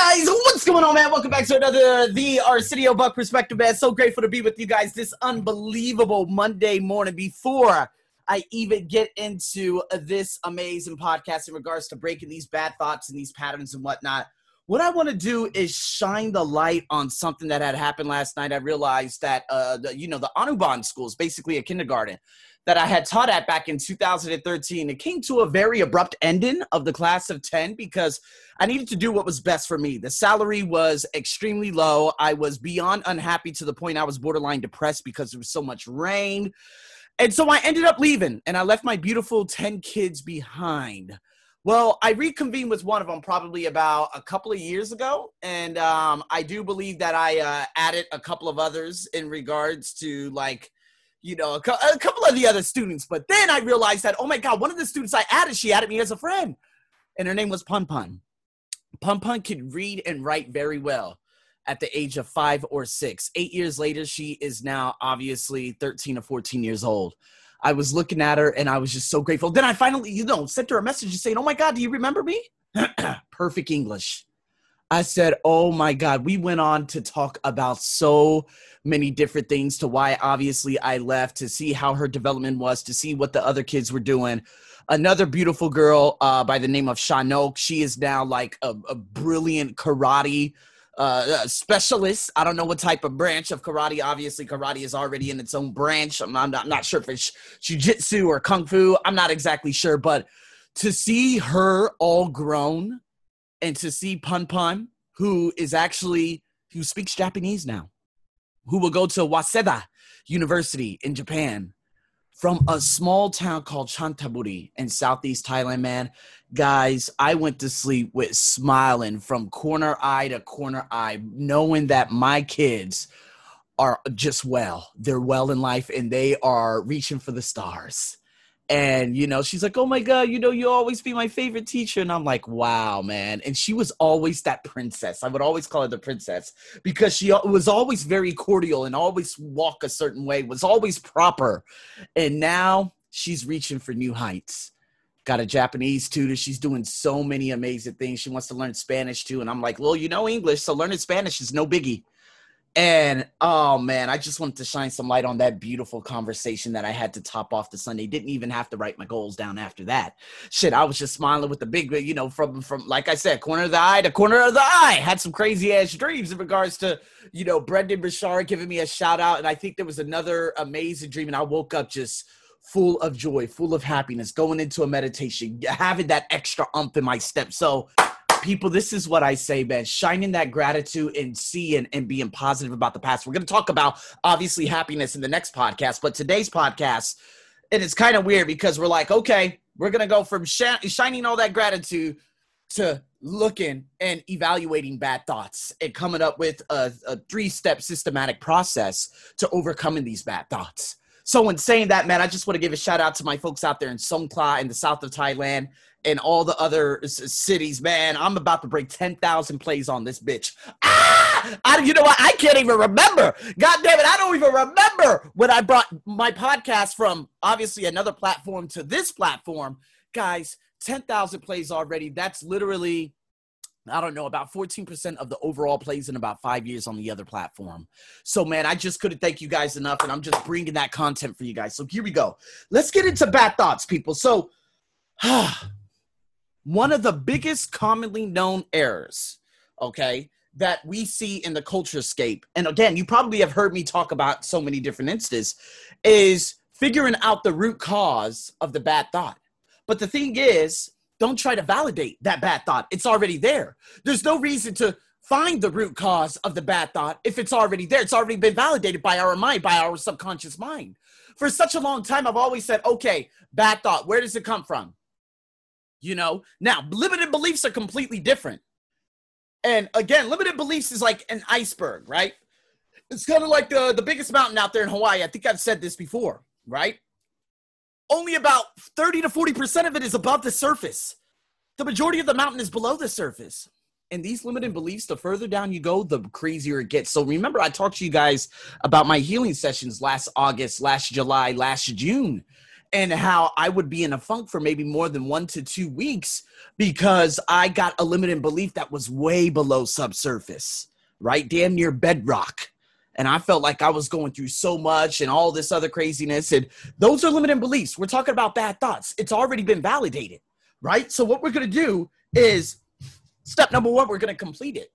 guys, what's going on, man? Welcome back to another the Arsenio Buck Perspective, man. So grateful to be with you guys this unbelievable Monday morning. Before I even get into this amazing podcast in regards to breaking these bad thoughts and these patterns and whatnot, what I want to do is shine the light on something that had happened last night. I realized that, uh, the, you know, the Anuban school is basically a kindergarten that I had taught at back in 2013. It came to a very abrupt ending of the class of 10 because I needed to do what was best for me. The salary was extremely low. I was beyond unhappy to the point I was borderline depressed because there was so much rain. And so I ended up leaving and I left my beautiful 10 kids behind. Well, I reconvened with one of them probably about a couple of years ago, and um, I do believe that I uh, added a couple of others in regards to like you know, a, a, couple of the other students. But then I realized that, oh my God, one of the students I added, she added me as a friend. And her name was Pun Pun. Pun Pun could read and write very well at the age of five or six. Eight years later, she is now obviously 13 or 14 years old. I was looking at her and I was just so grateful. Then I finally, you know, sent her a message saying, Oh my God, do you remember me? Perfect English. I said, Oh my God. We went on to talk about so many different things to why obviously I left, to see how her development was, to see what the other kids were doing. Another beautiful girl uh, by the name of Shanok. She is now like a, a brilliant karate uh, specialist. I don't know what type of branch of karate. Obviously, karate is already in its own branch. I'm not, I'm not sure if it's jujitsu or kung fu. I'm not exactly sure, but to see her all grown and to see Pun Pun, who is actually who speaks Japanese now, who will go to Waseda University in Japan from a small town called Chantaburi in southeast Thailand, man. Guys, I went to sleep with smiling from corner eye to corner eye, knowing that my kids are just well. They're well in life and they are reaching for the stars and you know she's like oh my god you know you always be my favorite teacher. And i'm like wow man. And she was always that princess. I would always call her the princess because she was always very cordial and always walk a certain way was always proper. And now she's reaching for new heights. Got a japanese tutor. She's doing so many amazing things. She wants to learn spanish too. And i'm like well you know english so learning spanish is no biggie and oh man, I just wanted to shine some light on that beautiful conversation that I had to top off the Sunday. Didn't even have to write my goals down after that. Shit, I was just smiling with the big, uh, you know, from from like I said, corner of the eye to corner of the eye. Had some crazy ass dreams in regards to, you know, Brendon Burchard giving me a shout out. And I think there was another amazing dream. And I woke up just full of joy, full of happiness, going into a meditation, having that extra ump in my step. So people, this is what I say, man. Shining that gratitude and seeing and being positive about the past. We're going to talk about obviously happiness in the next podcast, but today's podcast, and it's kind of weird because we're like, okay, we're going to go from sh- shining all that gratitude to looking and evaluating bad thoughts and coming up with a, a three step systematic process to overcoming these bad thoughts. So, in saying that, man, I just want to give a shout out to my folks out there in Songkhla in the south of Thailand and all the other cities, man. I'm about to break 10,000 plays on this bitch. Ah! I, you know what? I can't even remember. God damn it. I don't even remember when I brought my podcast from obviously another platform to this platform. Guys, 10,000 plays already. That's literally, I don't know, about 14% of the overall plays in about five years on the other platform. So, man, I just couldn't thank you guys enough. And I'm just bringing that content for you guys. So, here we go. Let's get into bad thoughts, people. So, one of the biggest commonly known errors, okay, that we see in the culture scape, and again, you probably have heard me talk about so many different instances, is figuring out the root cause of the bad thought. But the thing is, don't try to validate that bad thought. It's already there. There's no reason to find the root cause of the bad thought if it's already there. It's already been validated by our mind, by our subconscious mind. For such a long time, I've always said, okay, bad thought, where does it come from? You know? Now limited beliefs are completely different. And again limited beliefs is like an iceberg right? It's kind of like the, the biggest mountain out there in hawaii. I think i've said this before right? Only about 30 to 40% of it is above the surface. The majority of the mountain is below the surface. And these limiting beliefs the further down you go the crazier it gets. So remember i talked to you guys about my healing sessions last august last july last june and how I would be in a funk for maybe more than one to two weeks because I got a limiting belief that was way below subsurface, right? Damn near bedrock. And I felt like I was going through so much and all this other craziness. And those are limiting beliefs. We're talking about bad thoughts. It's already been validated, right? So, what we're going to do is step number one, we're going to complete it.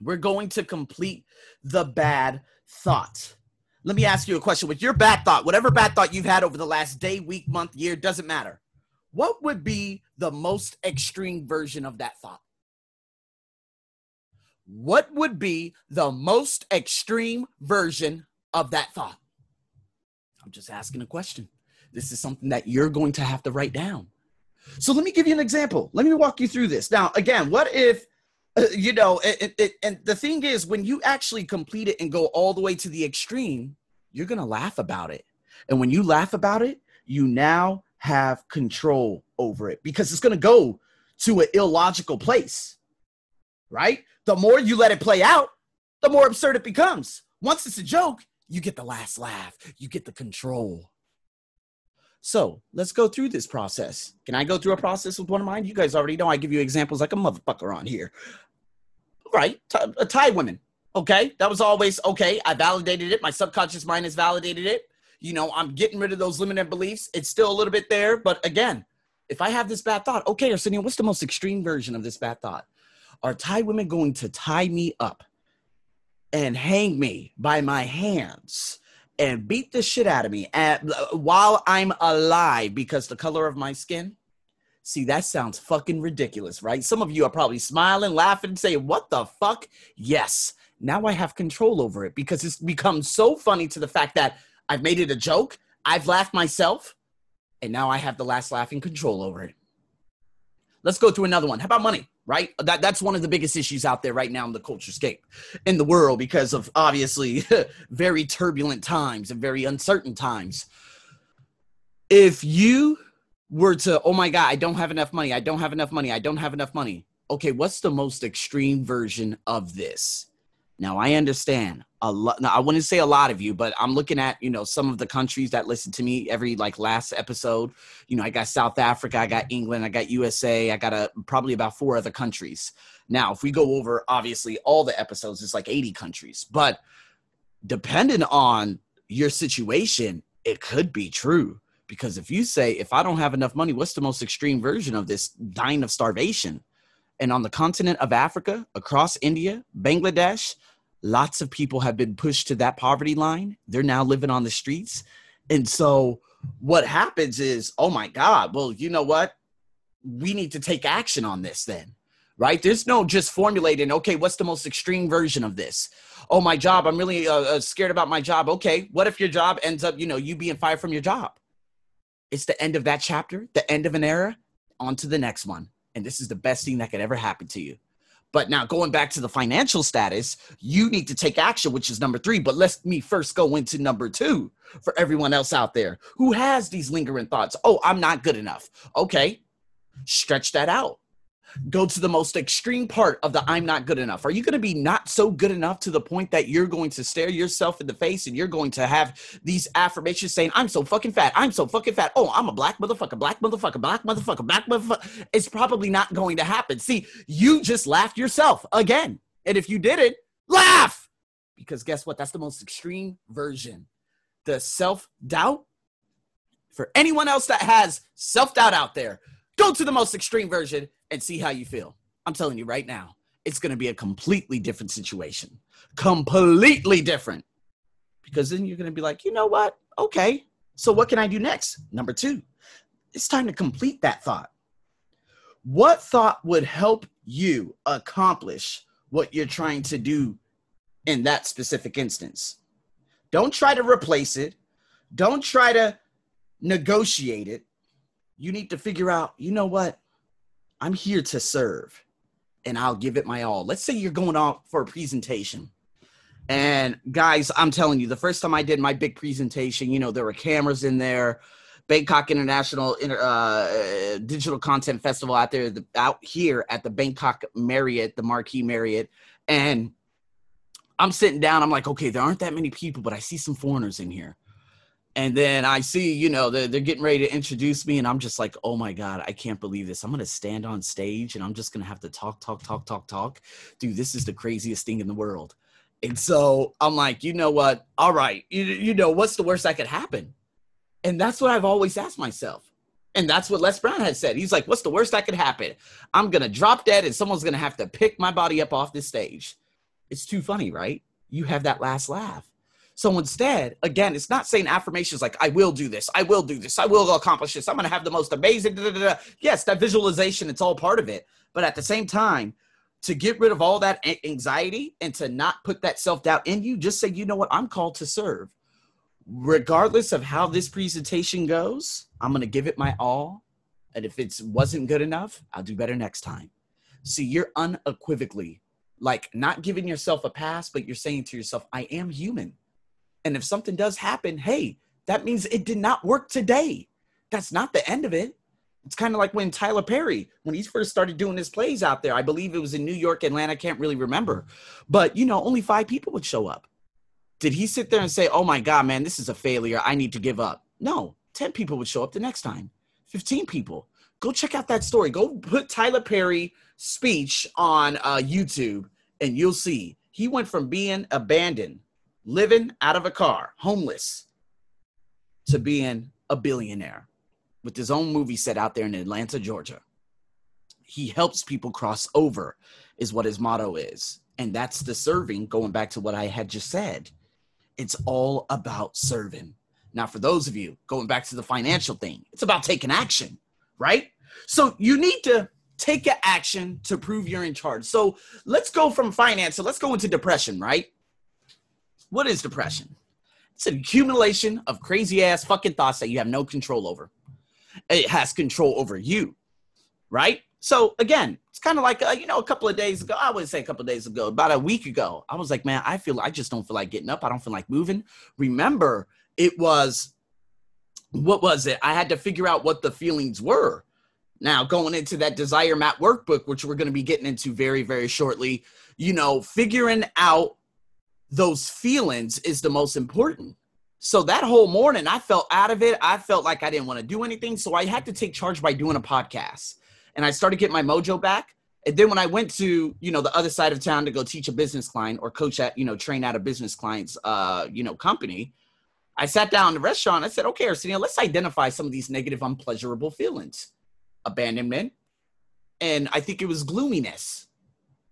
We're going to complete the bad thought. Let me ask you a question. With your bad thought, whatever bad thought you've had over the last day, week, month, year, doesn't matter. What would be the most extreme version of that thought? What would be the most extreme version of that thought? I'm just asking a question. This is something that you're going to have to write down. So let me give you an example. Let me walk you through this. Now, again, what if you know, it, it, and the thing is, when you actually complete it and go all the way to the extreme, you're going to laugh about it. And when you laugh about it, you now have control over it because it's going to go to an illogical place, right? The more you let it play out, the more absurd it becomes. Once it's a joke, you get the last laugh, you get the control. So let's go through this process. Can I go through a process with one of mine? You guys already know I give you examples like a motherfucker on here right, t- a Thai woman. Okay, that was always okay. I validated it. My subconscious mind has validated it. You know, I'm getting rid of those limited beliefs. It's still a little bit there, but again, if I have this bad thought, okay, Arsenio, what's the most extreme version of this bad thought? Are Thai women going to tie me up and hang me by my hands and beat the shit out of me at, uh, while I'm alive because the color of my skin? See, that sounds fucking ridiculous, right? Some of you are probably smiling, laughing, saying, What the fuck? Yes. Now I have control over it because it's become so funny to the fact that I've made it a joke. I've laughed myself, and now I have the last laughing control over it. Let's go to another one. How about money? Right? That, that's one of the biggest issues out there right now in the culture scape in the world because of obviously very turbulent times and very uncertain times. If you were to, oh my God, I don't have enough money. I don't have enough money. I don't have enough money. Okay, what's the most extreme version of this? Now I understand a lot. Now I wouldn't say a lot of you, but I'm looking at you know some of the countries that listen to me every like last episode. You know, I got South Africa, I got England, I got USA, I got a probably about four other countries. Now, if we go over obviously all the episodes, it's like 80 countries, but depending on your situation, it could be true. Because if you say, if I don't have enough money, what's the most extreme version of this dying of starvation? And on the continent of Africa, across India, Bangladesh, lots of people have been pushed to that poverty line. They're now living on the streets. And so what happens is, oh my God, well, you know what? We need to take action on this then, right? There's no just formulating, okay, what's the most extreme version of this? Oh, my job, I'm really uh, uh scared about my job. Okay, what if your job ends up, you know, you being fired from your job? It's the end of that chapter, the end of an era, on to the next one. And this is the best thing that could ever happen to you. But now going back to the financial status, you need to take action, which is number three. But let me first go into number two for everyone else out there who has these lingering thoughts. Oh, I'm not good enough. Okay, stretch that out go to the most extreme part of the I'm not good enough? Are you going to be not so good enough to the point that you're going to stare yourself in the face and you're going to have these affirmations saying, I'm so fucking fat. I'm so fucking fat. Oh, I'm a black motherfucker, black motherfucker, black motherfucker, black motherfucker. It's probably not going to happen. See, you just laughed yourself again. And if you did it, laugh. Because guess what? That's the most extreme version. The self doubt. For anyone else that has self doubt out there, go to the most extreme version and see how you feel. I'm telling you right now, it's going to be a completely different situation. Completely different. Because then you're going to be like, you know what? Okay. So what can I do next? Number two, it's time to complete that thought. What thought would help you accomplish what you're trying to do in that specific instance? Don't try to replace it. Don't try to negotiate it. You need to figure out, you know what? I'm here to serve and I'll give it my all. Let's say you're going out for a presentation. And guys, I'm telling you, the first time I did my big presentation, you know, there were cameras in there. Bangkok International uh, Digital Content Festival out there, the, out here at the Bangkok Marriott, the Marquis Marriott, and I'm sitting down. I'm like, okay, there aren't that many people, but I see some foreigners in here. And then I see, you know, they're, they're getting ready to introduce me, and I'm just like, oh my God, I can't believe this. I'm going to stand on stage and I'm just going to have to talk, talk, talk, talk, talk. Dude, this is the craziest thing in the world. And so I'm like, you know what? All right, you, you know, what's the worst that could happen? And that's what I've always asked myself. And that's what Les Brown had said. He's like, what's the worst that could happen? I'm going to drop dead and someone's going to have to pick my body up off this stage. It's too funny, right? You have that last laugh. So instead, again, it's not saying affirmations like, I will do this, I will do this, I will accomplish this, I'm going to have the most amazing. Da, da, da. Yes, that visualization, it's all part of it. But at the same time, to get rid of all that anxiety and to not put that self doubt in you, just say, you know what, I'm called to serve. Regardless of how this presentation goes, I'm going to give it my all. And if it wasn't good enough, I'll do better next time. See, you're unequivocally like not giving yourself a pass, but you're saying to yourself, I am human. And if something does happen, hey, that means it did not work today. That's not the end of it. It's kind of like when Tyler Perry, when he first started doing his plays out there, I believe it was in New York, Atlanta, I can't really remember. But, you know, only five people would show up. Did he sit there and say, oh my God, man, this is a failure. I need to give up? No, 10 people would show up the next time, 15 people. Go check out that story. Go put Tyler Perry speech on uh, YouTube and you'll see he went from being abandoned, living out of a car, homeless, to being a billionaire with his own movie set out there in Atlanta, Georgia. He helps people cross over, is what his motto is. And that's the serving, going back to what I had just said. It's all about serving. Now, for those of you going back to the financial thing, it's about taking action, right? So you need to take an action to prove you're in charge. So let's go from finance. So let's go into depression, right? What is depression? It's an accumulation of crazy ass fucking thoughts that you have no control over. It has control over you, right? So again, it's kind of like uh, you know a couple of days ago. I wouldn't say a couple of days ago, about a week ago. I was like, man, I feel I just don't feel like getting up. I don't feel like moving. Remember, it was what was it? I had to figure out what the feelings were now, going into that desire map workbook, which we're going to be getting into very, very shortly, you know, figuring out those feelings is the most important. So that whole morning, I felt out of it. I felt like I didn't want to do anything. So I had to take charge by doing a podcast. And I started getting my mojo back. And then when I went to, you know, the other side of town to go teach a business client or coach at, you know, train out a business client's, uh, you know, company, I sat down in the restaurant. I said, okay, Arsenio, let's identify some of these negative, unpleasurable feelings abandonment, and I think it was gloominess.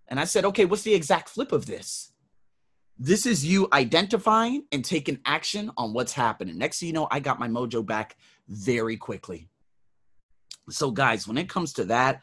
And I said, okay, what's the exact flip of this? This is you identifying and taking action on what's happening. Next thing you know, I got my mojo back very quickly. So, guys, when it comes to that,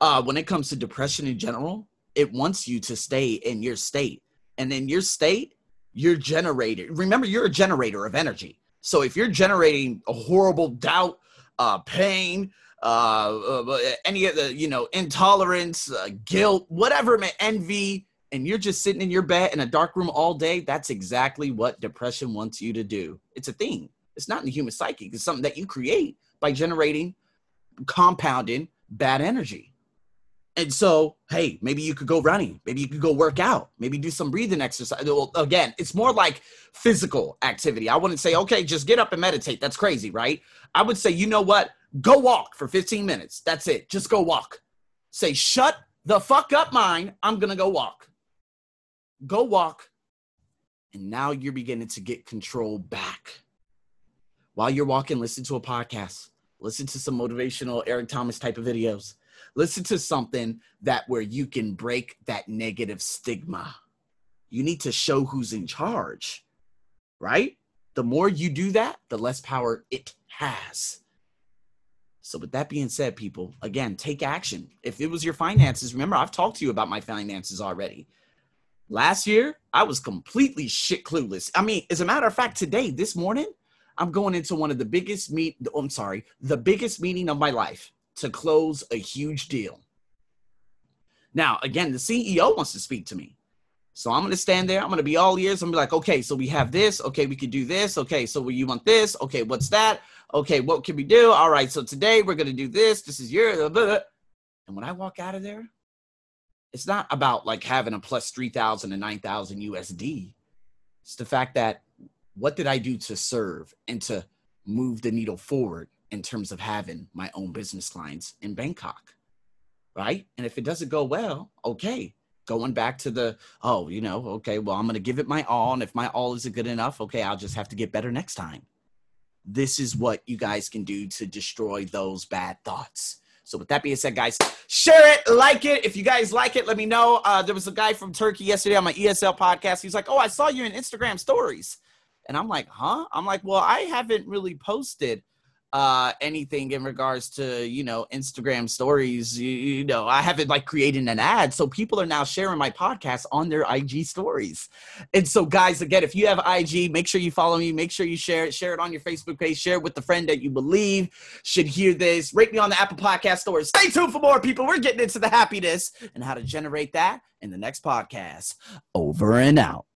uh, when it comes to depression in general, it wants you to stay in your state. And in your state, you're generated. Remember, you're a generator of energy. So if you're generating a horrible doubt, uh, pain, uh, uh, any of the, you know, intolerance, uh, guilt, whatever, envy, and you're just sitting in your bed in a dark room all day, that's exactly what depression wants you to do. It's a thing. It's not in the human psyche. It's something that you create by generating, compounding bad energy. And so, hey, maybe you could go running. Maybe you could go work out. Maybe do some breathing exercise. Well, again, it's more like physical activity. I wouldn't say, okay, just get up and meditate. That's crazy, right? I would say, you know what? Go walk for 15 minutes. That's it. Just go walk. Say, shut the fuck up, mind. I'm going to go walk. Go walk. And now you're beginning to get control back. While you're walking, listen to a podcast, listen to some motivational Eric Thomas type of videos. Listen to something that where you can break that negative stigma. You need to show who's in charge, right? The more you do that, the less power it has. So, with that being said, people, again, take action. If it was your finances, remember, I've talked to you about my finances already. Last year, I was completely shit clueless. I mean, as a matter of fact, today, this morning, I'm going into one of the biggest meet. I'm sorry, the biggest meeting of my life to close a huge deal. Now, again, the CEO wants to speak to me. So I'm going to stand there. I'm going to be all ears. I'm to be like, okay, so we have this. Okay, we could do this. Okay, so you want this? Okay, what's that? okay, what can we do? All right, so today we're going to do this. This is your. Blah, blah. And when I walk out of there, it's not about like having a plus 3,000 and 9,000 USD. It's the fact that what did I do to serve and to move the needle forward in terms of having my own business clients in Bangkok? Right. And if it doesn't go well, okay. Going back to the, oh, you know, okay, well, I'm going to give it my all. And if my all isn't good enough, okay, I'll just have to get better next time. This is what you guys can do to destroy those bad thoughts. So with that being said, guys, share it, like it. If you guys like it, let me know. Uh, there was a guy from Turkey yesterday on my ESL podcast. He's like, "Oh, I saw you in Instagram stories," and I'm like, "Huh?" I'm like, "Well, I haven't really posted." Uh, anything in regards to you know Instagram stories. You, you, know, I haven't like created an ad, so people are now sharing my podcast on their IG stories. And so, guys, again, if you have IG, make sure you follow me. Make sure you share it. Share it on your Facebook page. Share it with the friend that you believe should hear this. Rate me on the Apple Podcast stores. Stay tuned for more people. We're getting into the happiness and how to generate that in the next podcast. Over and out.